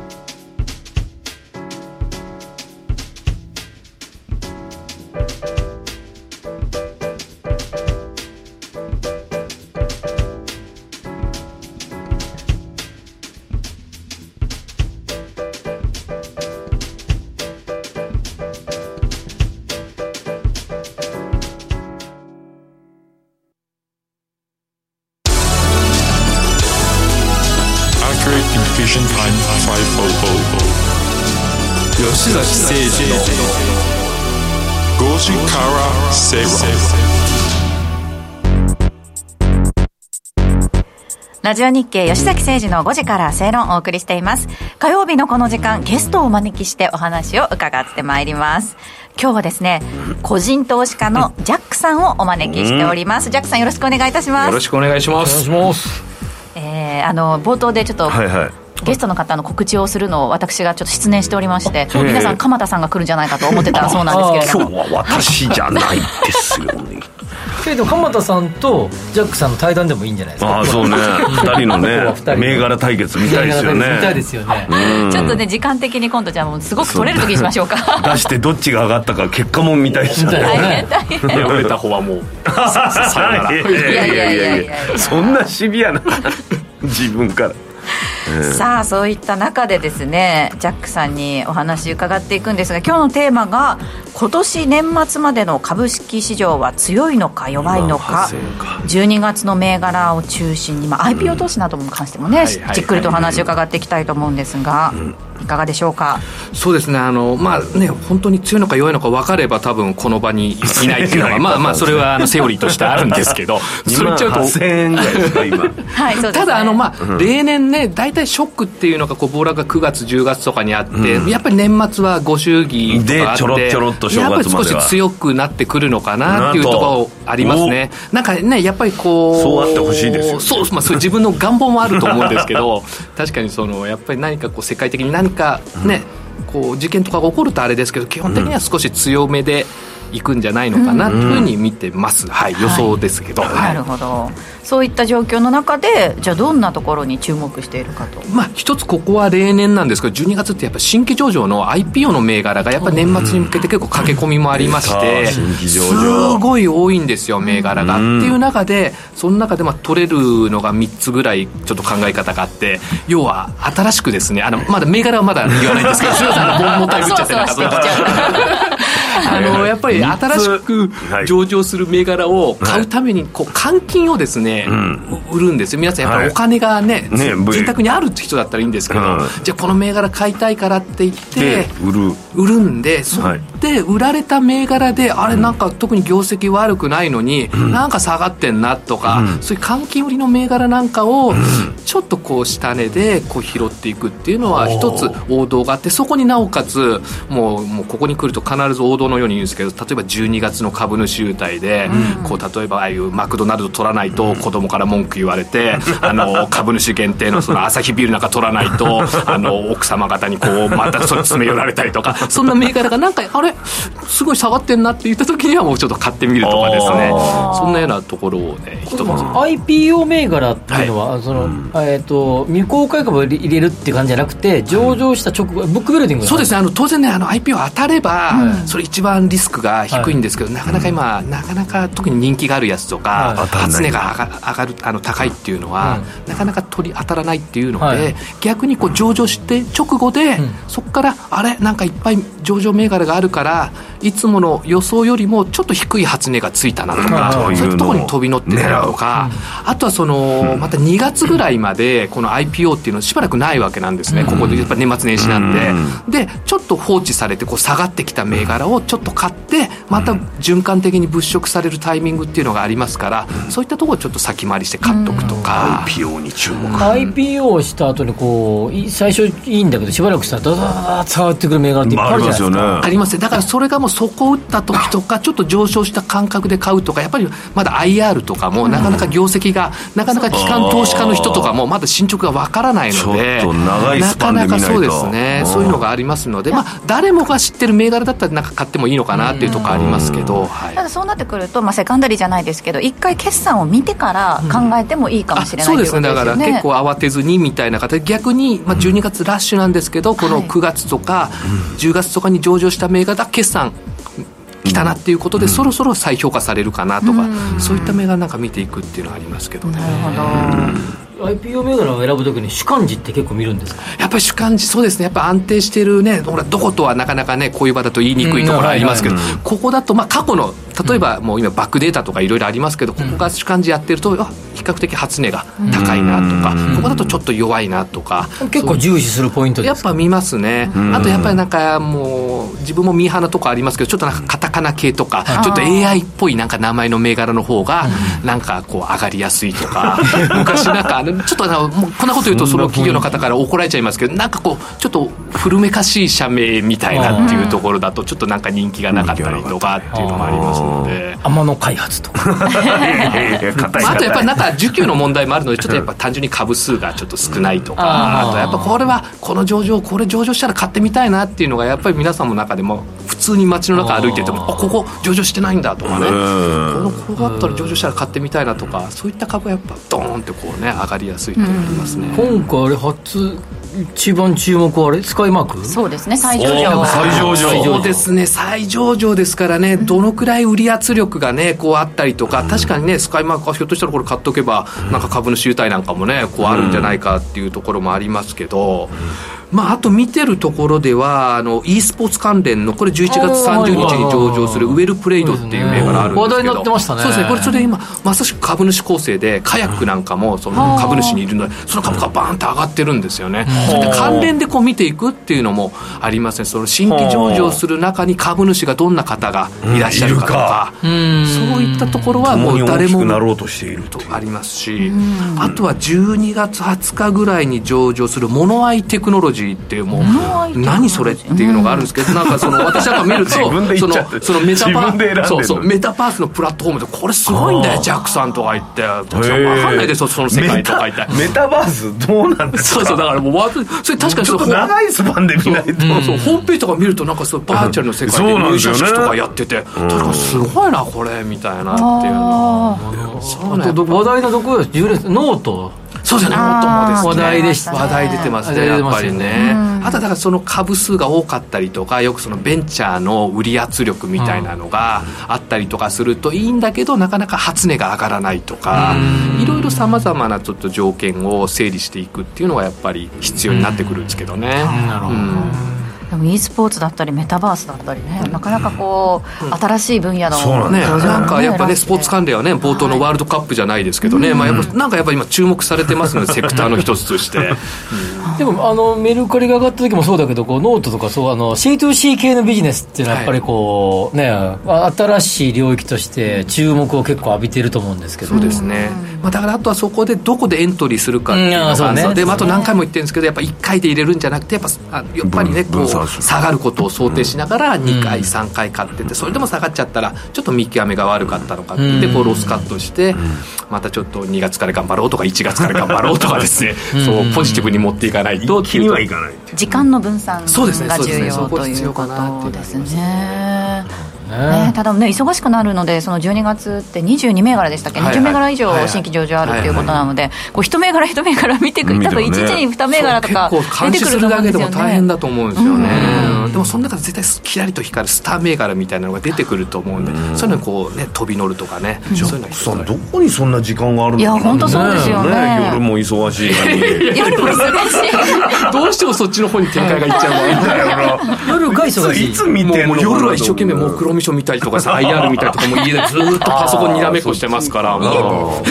ラジオ日経吉崎誠二の5時から正論をお送りしています。火曜日のこの時間ゲストをお招きしてお話を伺ってまいります。今日はですね個人投資家のジャックさんをお招きしております。ジャックさんよろしくお願いいたします。よろしくお願いします。お願いします。えー、あの冒頭でちょっと、はいはいゲストの方の告知をするのを私がちょっと失念しておりまして、皆さん、鎌田さんが来るんじゃないかと思ってたらそうなんですけれども、今日は私じゃないですよね。けど鎌田さんとジャックさんの対談でもいいんじゃないですか。ああそうね。2人のね 銘柄対決見たいですよね。見たいですよね。ちょっとね時間的に今度じゃあもうすごく取れる時にしましょうか。出してどっちが上がったか結果も見たいですよね大変大変敗れた方はもうさよなら。いやいやいやいや。そんなシビアな。自分からさあそういった中でですねジャックさんにお話伺っていくんですが今日のテーマが今年年末までの株式市場は強いのか弱いのか。12月の銘柄を中心に、まあ、IPO 投資なども関してもね、じっくりとお話を伺っていきたいと思うんですが、いかがでしょうか？そうですね。あのまあね本当に強いのか弱いのか分かれば多分この場にいないっていうのはまあまあそれはあのセオリーとしてあるんですけど それ言っちゃうと 円ぐらいですか今。はいそうです、ね、ただあのまあ、例年ね大体ショックっていうのがこう暴落が9月10月とかにあって、やっぱり年末はご祝儀とかあってちょろちょろっとやっぱり少し強くなってくるのかなっていうところありますね。なんかねやっぱりこうそうあってほしいですよ、ね、そう,、まあ、そう自分の願望もあると思うんですけど 確かにそのやっぱり何かこう世界的に何かね、うん、こう事件とかが起こるとあれですけど基本的には少し強めでいくんじゃないのかなというふうに見てます、はい、予想ですけど、はい。なるほど。そういった状況の中でじゃあどんなところに注目しているかと。まあ一つここは例年なんですけど12月ってやっぱ新規上場の IPO の銘柄がやっぱ年末に向けて結構駆け込みもありましてすごい多いんですよ銘柄が。っていう中でその中でまあ取れるのが3つぐらいちょっと考え方があって要は新しくですねあのまだ銘柄はまだ言わないんですけどすみませんあのもったいぶっちゃってなんかそあのやっぱり新しく上場する銘柄を買うためにこう換金をですね、売るんですよ。皆さんやっぱりお金がね,、自宅にあるって人だったらいいんですけど、じゃあこの銘柄買いたいからって言って売る。売るんでそで売られた銘柄であれなんか特に業績悪くないのに、なんか下がってんなとか、そういう換金売りの銘柄なんかをちょっとこう下値でこう拾っていくっていうのは一つ王道があってそこになおかつもうもうここに来ると必ず王道のように言うんですけど例えば12月の株主優待で、こう例えばああいうマクドナルド取らないと子供から文句言われて、あの株主限定のそのアサヒビールなんか取らないと あの奥様方にこうまたそれ詰め寄られたりとかそんな銘柄がなんかあれ？すごい下がってんなって言った時にはもうちょっと買ってみるとかですね。そんなようなところをね一つ。IPO 銘柄っていうのは、はい、その、えーと、未公開株を入れるっていう感じじゃなくて上場した直後、ブックビルディングそうですね。あの当然ねあの IPO 当たれば、うん、それ一番リスクが低いんですけど、はい、なかなか今、なかなか特に人気があるやつとか、はい、初値が上が上がるあの高いっていうのは、うん、なかなか取り当たらないっていうので、逆にこう上場して直後で、そこからあれ？なんかいっぱい上場銘柄があるからいつもの予想よりもちょっと低い初値がついたなとか、そういうところに飛び乗ってたりとか、あとはそのまた2月ぐらいまでこの IPO っていうのしばらくないわけなんですね、ここでやっぱ年末年始なんで、でちょっと放置されてこう下がってきた銘柄をちょっと買ってまた循環的に物色されるタイミングっていうのがありますから、そういったところをちょっと先回りして買っとくとか、IPO に注目。IPO した後にこうい最初いいんだけどしばらくしたらダダダダ下がってくる銘柄っていっぱいあるじゃないですか、ありますね。だからそれがもう底打った時とかちょっと上昇した感覚で買うとかやっぱりまだ IR とかもなかなか業績が、なかなか機関投資家の人とかもまだ進捗がわからないのでちょっと長いスパンで見ないと。なかなかそうですね。そういうのがありますので、まあ、誰もが知ってる銘柄だったらなんか買ってもいいのかなっていうところありますけど、はい。ただそうなってくると、まあ、セカンダリーじゃないですけど一回決算を見てから考えてもいいかもしれない、そうですね。だから結構慌てずにみたいな形で逆に、まあ、12月ラッシュなんですけど、この9月とか10月とかに上場した銘柄決算来たなっていうことで、そろそろ再評価されるかなとか、そういった銘柄なんか見ていくっていうのはありますけどね。IPO 銘柄を選ぶときに主幹事って結構見るんですか？やっぱり主幹事そうですね。やっぱ安定してるねほらどことはなかなかねこういう場だと言いにくいところありますけど、ここだとまあ過去の例えばもう今バックデータとかいろいろありますけどここが主幹事やってると、あ比較的初値が高いなとか、ここだとちょっと弱いなとか。結構重視するポイントやっぱ見ますね、あとやっぱりなんかもう自分もミーハーなとこありますけどちょっとなんかカタカナ系とか、ちょっと AI っぽいなんか名前の銘柄の方がなんかこう上がりやすいとか、昔なんかあのちょっとあのもうこんなこと言うとその企業の方から怒られちゃいますけどなんかこうちょっと古めかしい社名みたいなっていうところだとちょっとなんか人気がなかったりとかっていうのもありますので。天野開発とかあとやっぱりなんか需給の問題もあるのでちょっとやっぱ単純に株数がちょっと少ないとか、あとやっぱこれはこの上場これ上場したら買ってみたいなっていうのがやっぱり皆さんの中でも普通に街の中歩いててもあここ上場してないんだとかね。このここだったら上場したら買ってみたいなとかそういった株がやっぱドーンってこうね上がりやすいと思いますね。今回あれ初一番注目はあれ？スカイマーク？そうですね。再上場。おー再上場。そうですね。再上場ですからね。どのくらい売り圧力がねこうあったりとか確かにねスカイマークはひょっとしたらこれ買っとけばなんか株主優待なんかもねこうあるんじゃないかっていうところもありますけどまああと見てるところではあの e スポーツ関連のこれ11月30日に上場するウェルプレイドっていう銘柄あるんですけど。話題になってましたね。そうですね。これそれで今まさしく株主構成でカヤックなんかもその株主にいるのでその株価がバーンと上がってるんですよね。関連でこう見ていくっていうのもありますねその新規上場する中に株主がどんな方がいらっしゃるかとか、そういったところはもう誰もなろうとしているとありますし、あとは12月20日ぐらいに上場するモノアイテクノロジーっていうもう何それっていうのがあるんですけど、なんかその私なんか見ると自分でそ言っちゃって。のそのメタバ自分で選んでんの。そうそうメタバースのプラットフォームでこれすごいんだよジャックさんとか言って。分かんないでその世界とか言ってメタバースどうなんですか？そうそうだからもうわそれ確かにちょっと長いスパンで見ない？とそうそうホームページとか見るとなんかそうバーチャルの世界で入社式とかやってて、確かすごいなこれみたいなっていうのそうねあと話題のどこです。10列ノートそうですね、ノートもです。ね。話題でしたね。話題出てます話ね、やっぱりねね。あとだからその株数が多かったりとか、よくそのベンチャーの売り圧力みたいなのがあったりとかするといいんだけど、なかなか初値が上がらないとか、いろいろさまざまなちょっと条件を整理していくっていうのはやっぱり必要になってくるんですけどね。なるほどでも e スポーツだったりメタバースだったりねなかなかこう新しい分野のね、上場なんかやっぱね、スポーツ関連はね、冒頭のワールドカップじゃないですけどね、まあやっぱなんかやっぱ今、注目されてますので、セクターの一つとして。でもあのメルカリが上がった時もそうだけどこうノートとかそうあの C2C 系のビジネスっていうのはやっぱりこう、ねあ新しい領域として注目を結構浴びてると思うんですけど。そうですね、まあ、だからあとはそこでどこでエントリーするかっていうのが、うんあね。でまああと何回も言ってるんですけどやっぱ1回で入れるんじゃなくてやっぱあやっぱりねこう下がることを想定しながら2回3回買っててそれでも下がっちゃったらちょっと見極めが悪かったのかって言ってこうロスカットしてまたちょっと2月から頑張ろうとか1月から頑張ろうとかですね。そうポジティブに持っていかないと気にはいかない時間の分散そうですね。がそうですね。重要ということですねね、ただね忙しくなるのでその12月って22銘柄でしたっけ、はいはい、20銘柄以上新規上場あるっていうことなので、はいはい、こう1銘柄1銘柄見てくる多分1日に2銘柄とか出てくると思うんですよね。だけでも大変だと思うんですよね、うん、でもその中で絶対キラリと光るスター銘柄みたいなのが出てくると思うんで、うん、そういうのにこうね飛び乗るとかね、うん、そういうのさんどこにそんな時間があるのいや本当そうですよね、ね、夜も忙しいのに。夜も忙しい。どうしてもそっちの方に展開がいっちゃうわ夜が忙しい。いつ見てもう夜は一生懸命もう黒味噌見たりとかさ IR 見たりとかも家でずっとパソコンにらめっこしてますから。もう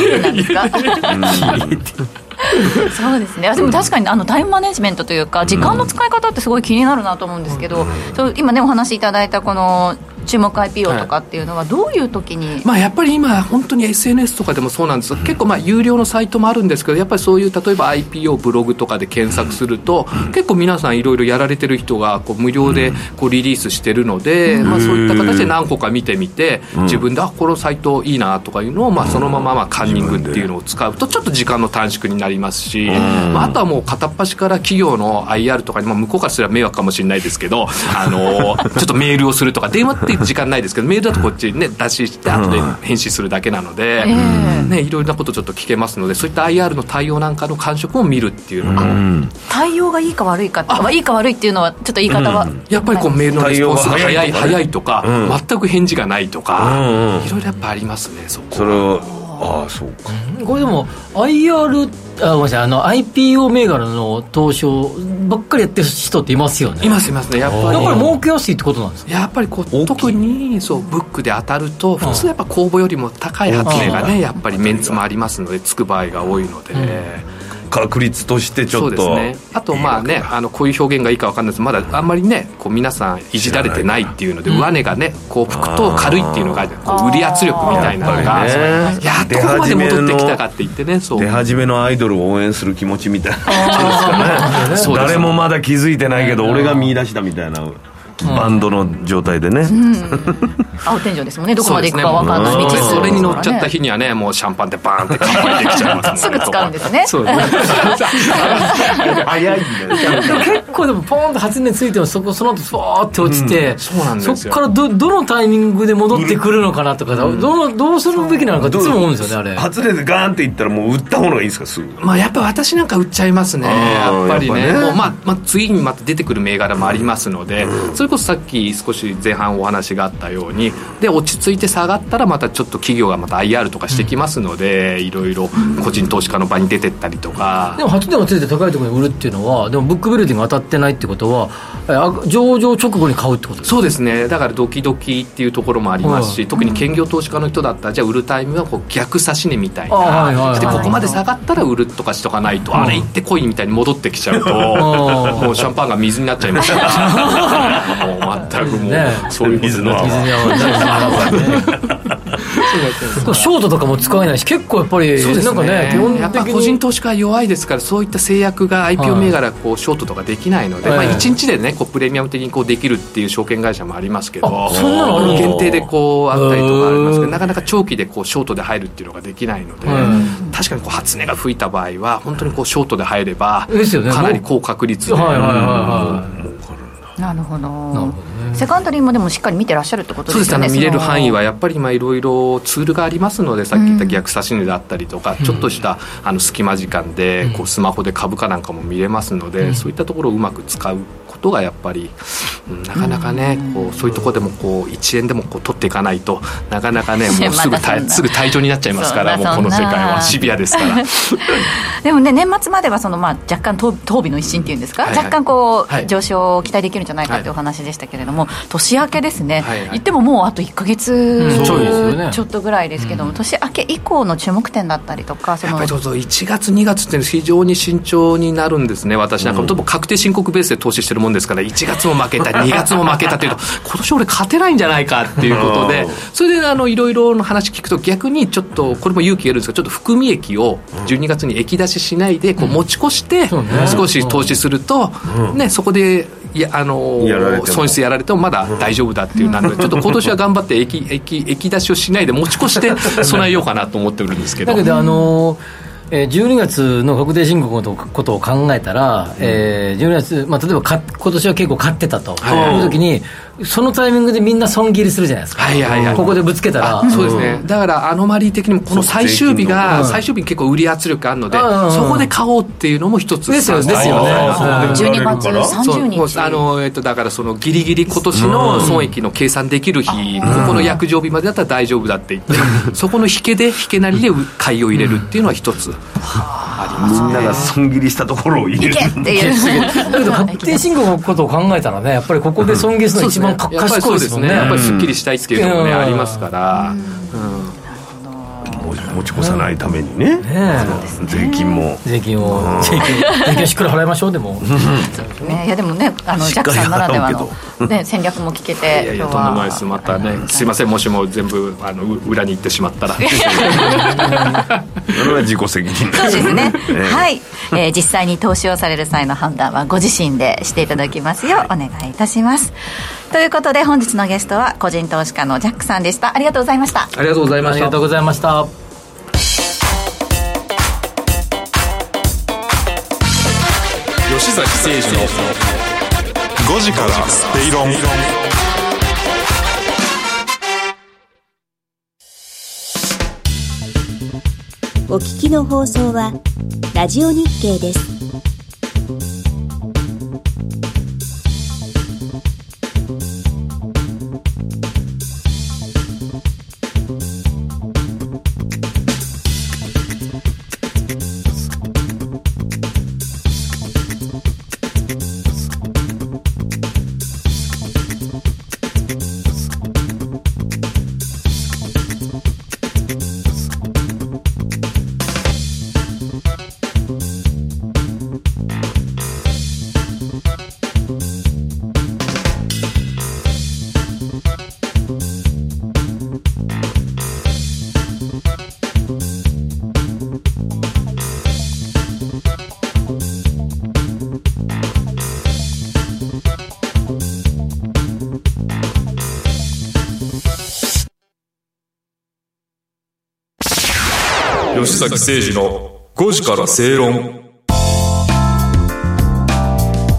そうですね。でも確かにあのタイムマネジメントというか時間の使い方ってすごい気になるなと思うんですけど、そう今ねお話しいただいたこの注目 IPO とかっていうのはどういう時に、まあ、やっぱり今本当に SNS とかでもそうなんです。結構まあ有料のサイトもあるんですけどやっぱりそういう例えば IPO ブログとかで検索すると、結構皆さんいろいろやられてる人がこう無料でこうリリースしてるので、まあ、そういった形で何個か見てみて自分であこのサイトいいなとかいうのをまあそのまままあカンニングっていうのを使うとちょっと時間の短縮になりますし、まあ、あとはもう片っ端から企業の IR とかに、まあ、向こうからすれば迷惑かもしれないですけどあのちょっとメールをするとか電話って時間ないですけどメールだとこっちにね出しして後で返信するだけなので、ね、いろいろなことちょっと聞けますのでそういった IR の対応なんかの感触を見るっていうのが、対応がいいか悪いかいいか悪いっていうのはちょっと言い方は、やっぱりこうメールのレスポンスが早い早いとか、全く返事がないとか、いろいろやっぱありますねそこそれをああそうか、これでも IR あごめんなさいあの IPO 銘柄の投資をばっかりやってる人っていますよね。いますいますね。やっぱり。やっぱり儲けやすいってことなんですか？やっぱりこう特にそうブックで当たると普通やっぱ公募よりも高い発明がねやっぱりメンツもありますのでつく場合が多いので、うん確率としてちょっと。そうですね。あとまあねあのこういう表現がいいか分かんないです。まだあんまりねこう皆さんいじられてないっていうので上値がねこう吹くと軽いっていうのがこう売り圧力みたいなのが。やっとここまで戻ってきたかって言ってね出始めのアイドルを応援する気持ちみたいな。ね。誰もまだ気づいてないけど俺が見出したみたいなバンドの状態でね、青天井ですもんね。どこまで行くか分かんない道それに乗っちゃった日にはねもうシャンパンでバーンって乾杯できちゃいますすぐ使うんですね。そうですね。早いんだよ結構でもポーンと発電ついてもそこその後スワーって落ちて、そうなんですそこからどどのタイミングで戻ってくるのかなとか、どのどうするべきなのかっていつも思うんですよねあれ。発電でガーンっていったらもう売った方がいいですかすぐ。まあやっぱ私なんか売っちゃいますね。やっぱりね。もうまあ、まあ、次にまた出てくる銘柄もありますので、それこそさっき少し前半お話があったようにで落ち着いて下がったらまたちょっと企業がまた IR とかしてきますので、いろいろ個人投資家の場に出てったりとか。でも発電がついて高いところに売るっていうのはでもブックビルディング当たってないってことは上場直後に買うってことそうですね。だからドキドキっていうところもありますし、特に兼業投資家の人だったらじゃあ売るタイミングはこう逆指し値みたいな、でここまで下がったら売るとかしとかないと、あれ行ってこいみたいに戻ってきちゃうと、もうシャンパンが水になっちゃいますから もう全くもう、ね、そういう水の泡水に泡ショートとかも使えないし結構やっぱりそうですね。ね基本やっぱ個人投資家弱いですからそういった制約が IPO 銘柄こうショートとかできないので、まあ、1日でねこうプレミアム的にこうできるっていう証券会社もありますけどそんなの？限定でこうあったりとかありますけどなかなか長期でこうショートで入るっていうのができないので確かにこう初値が吹いた場合は本当にこうショートで入ればかなり高確率で。はいはいはいはいなるほど。なるほど、ね、セカンダリーもでもしっかり見てらっしゃるってことですね見れる範囲はやっぱりいろいろツールがありますのでさっき言った逆差し値だったりとか、うん、ちょっとしたあの隙間時間でこうスマホで株価なんかも見れますので、うん、そういったところをうまく使うことがやっぱり、うん、なかなかね、こうそういうところでもこう1円でもこう取っていかないとなかなかね もうすぐすぐ退場になっちゃいますからもうこの世界はシビアですから。でもね年末まではその、まあ、若干当備の一心っていうんですか、はいはい、若干こう、はい、上昇を期待できるんじゃないかというお話でしたけれども、はい、年明けですね、はいはい、言ってももうあと1か月ちょっとぐらいですけども、うん、年明け以降の注目点だったりとかそのやっぱりちょっと1月2月って非常に慎重になるんですね私なんか、うん、確定申告ベースで投資してるもんですから1月も負けた2月も負けたというと今年俺勝てないんじゃないかっていうことでそれであのいろいろの話聞くと逆にちょっとこれも勇気がいるんですがちょっと含み益を12月に液出ししないでこう持ち越して少し投資すると、ね、そこでいやあの損失やられてもまだ大丈夫だっていうなので、ちょっと今年は頑張って液液液出しをしないで持ち越して 備えようかなと思ってるんですけど。だけどあのーえー、12月の確定申告のことを考えたら、うん、えー、12月、まあ、例えばか今年は結構買ってたと、はい、いう時に、そのタイミングでみんな損切りするじゃないですか、はいはいはい、ここでぶつけたら、そうですね、だからアノマリー的にも、この最終日が、最終日に結構売り圧力あるので、そこで買おうっていうのも一つですよね、ですよ。ね12月30日。あの、えっと、だからそのギリギリ今年の損益の計算できる日、ここの約定日までだったら大丈夫だって言って、そこの引けで、引けなりで買いを入れるっていうのは一つ。あ。ります、ね、みんなが損切りしたところを入れるっていう。だけど確定申告のことを考えたらねやっぱりここで損切りするのが一番賢いですもんね。やっぱりすっきりしたいっていうのもね、ありますから、持ち越さないためにね、税金も。税金を税金税金しっかり払いましょうでも。ねいやでもねあのジャックさんならではの、ね、戦略も聞けていやいやとんでもないです。またねすいませんもしも全部あの裏に行ってしまったら。それは自己責任。そうですね。はい、えー、実際に投資をされる際の判断はご自身でしていただきますようお願いいたします。ということで本日のゲストは個人投資家のジャックさんでした。ありがとうございました。ありがとうございました。ありがとうございました吉崎誠二の5時からスペイロン。お聞きの放送はラジオ日経です。崎誠二の5時から正論。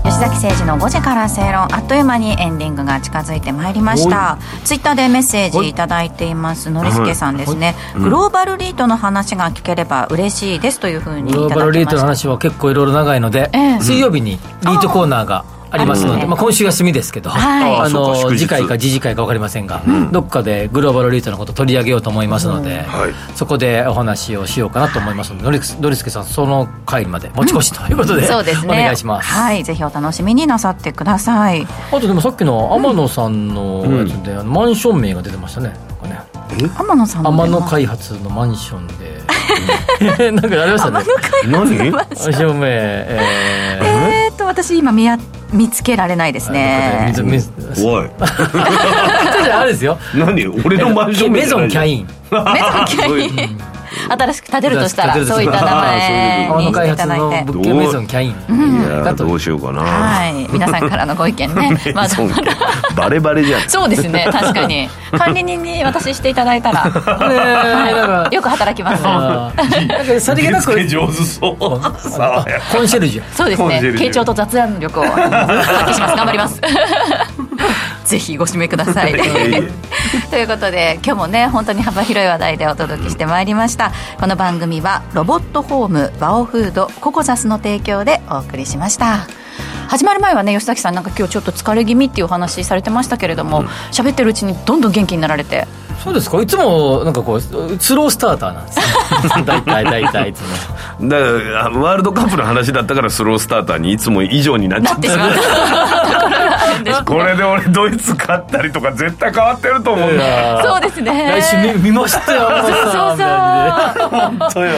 吉崎誠二の5時から正論。あっという間にエンディングが近づいてまいりました。ツイッターでメッセージ頂い。ています。のりすけさんですね、グローバルリートの話が聞ければ嬉しいですというふうにグローバルリートの話は結構いろいろ長いので、えー、水曜日にリートコーナーがありますので、まあ、今週休みですけど、あの次回か次次回か分かりませんが、どっかでグローバルリートのこと取り上げようと思いますので、そこでお話をしようかなと思いますのでノリノリスケさんその回まで持ち越しということで、そうですね。お願いします。はい。ぜひお楽しみになさってください。あとでもさっきの天野さんのやつで、マンション名が出てましたね天野さん天野開発のマンションで。なんかありましたね。何マンション。名えー。と私今見や見つけられないですね。おい。あれですよ。何？俺のマンションメゾンキャイン。メゾンキャイン 新しく建てるとしたらそういった名前にしていただいて。物件メゾンキャイン、うん、どうしようかな。はい。皆さんからのご意見ね。まだまだバレバレじゃん。そうですね。確かに。管理人に渡ししていただいたら、はい、よく働きます。さりげなく。上手そう。コンシェルジュ。そうですね。傾聴と雑談力を発揮します。頑張りますぜひご指名ください ということで今日もね本当に幅広い話題でお届けしてまいりました。この番組はロボットホームバオフードココザスの提供でお送りしました。始まる前はね吉崎さんなんか今日ちょっと疲れ気味っていうお話されてましたけれども喋、うん、ってるうちにどんどん元気になられてそうですか？いつもなんかこうスロースターターなんです 大体大体いつも。だからワールドカップの話だったからスロースターターにいつも以上になっちゃってしまった。これで俺ドイツ勝ったりとか絶対変わってると思う。んだそうですね。来週見見ましたよそうそうそう。本当よ。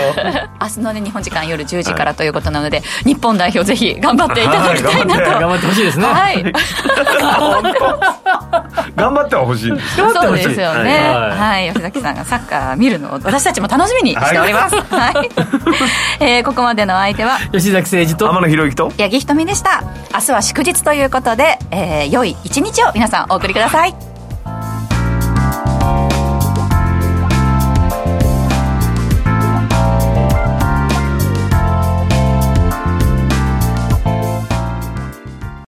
明日のね日本時間夜10時からということなので、はい、日本代表ぜひ頑張っていただきたいなと、頑張ってほしいですね。はい。頑張ってはほしいそうですよね、はい、吉崎さんがサッカー見るのを私たちも楽しみにしております。はい。えー、ここまでの相手は吉崎誠二と天野博之と八木ひとみでした。明日は祝日ということで、えー、良い一日を皆さんお送りください。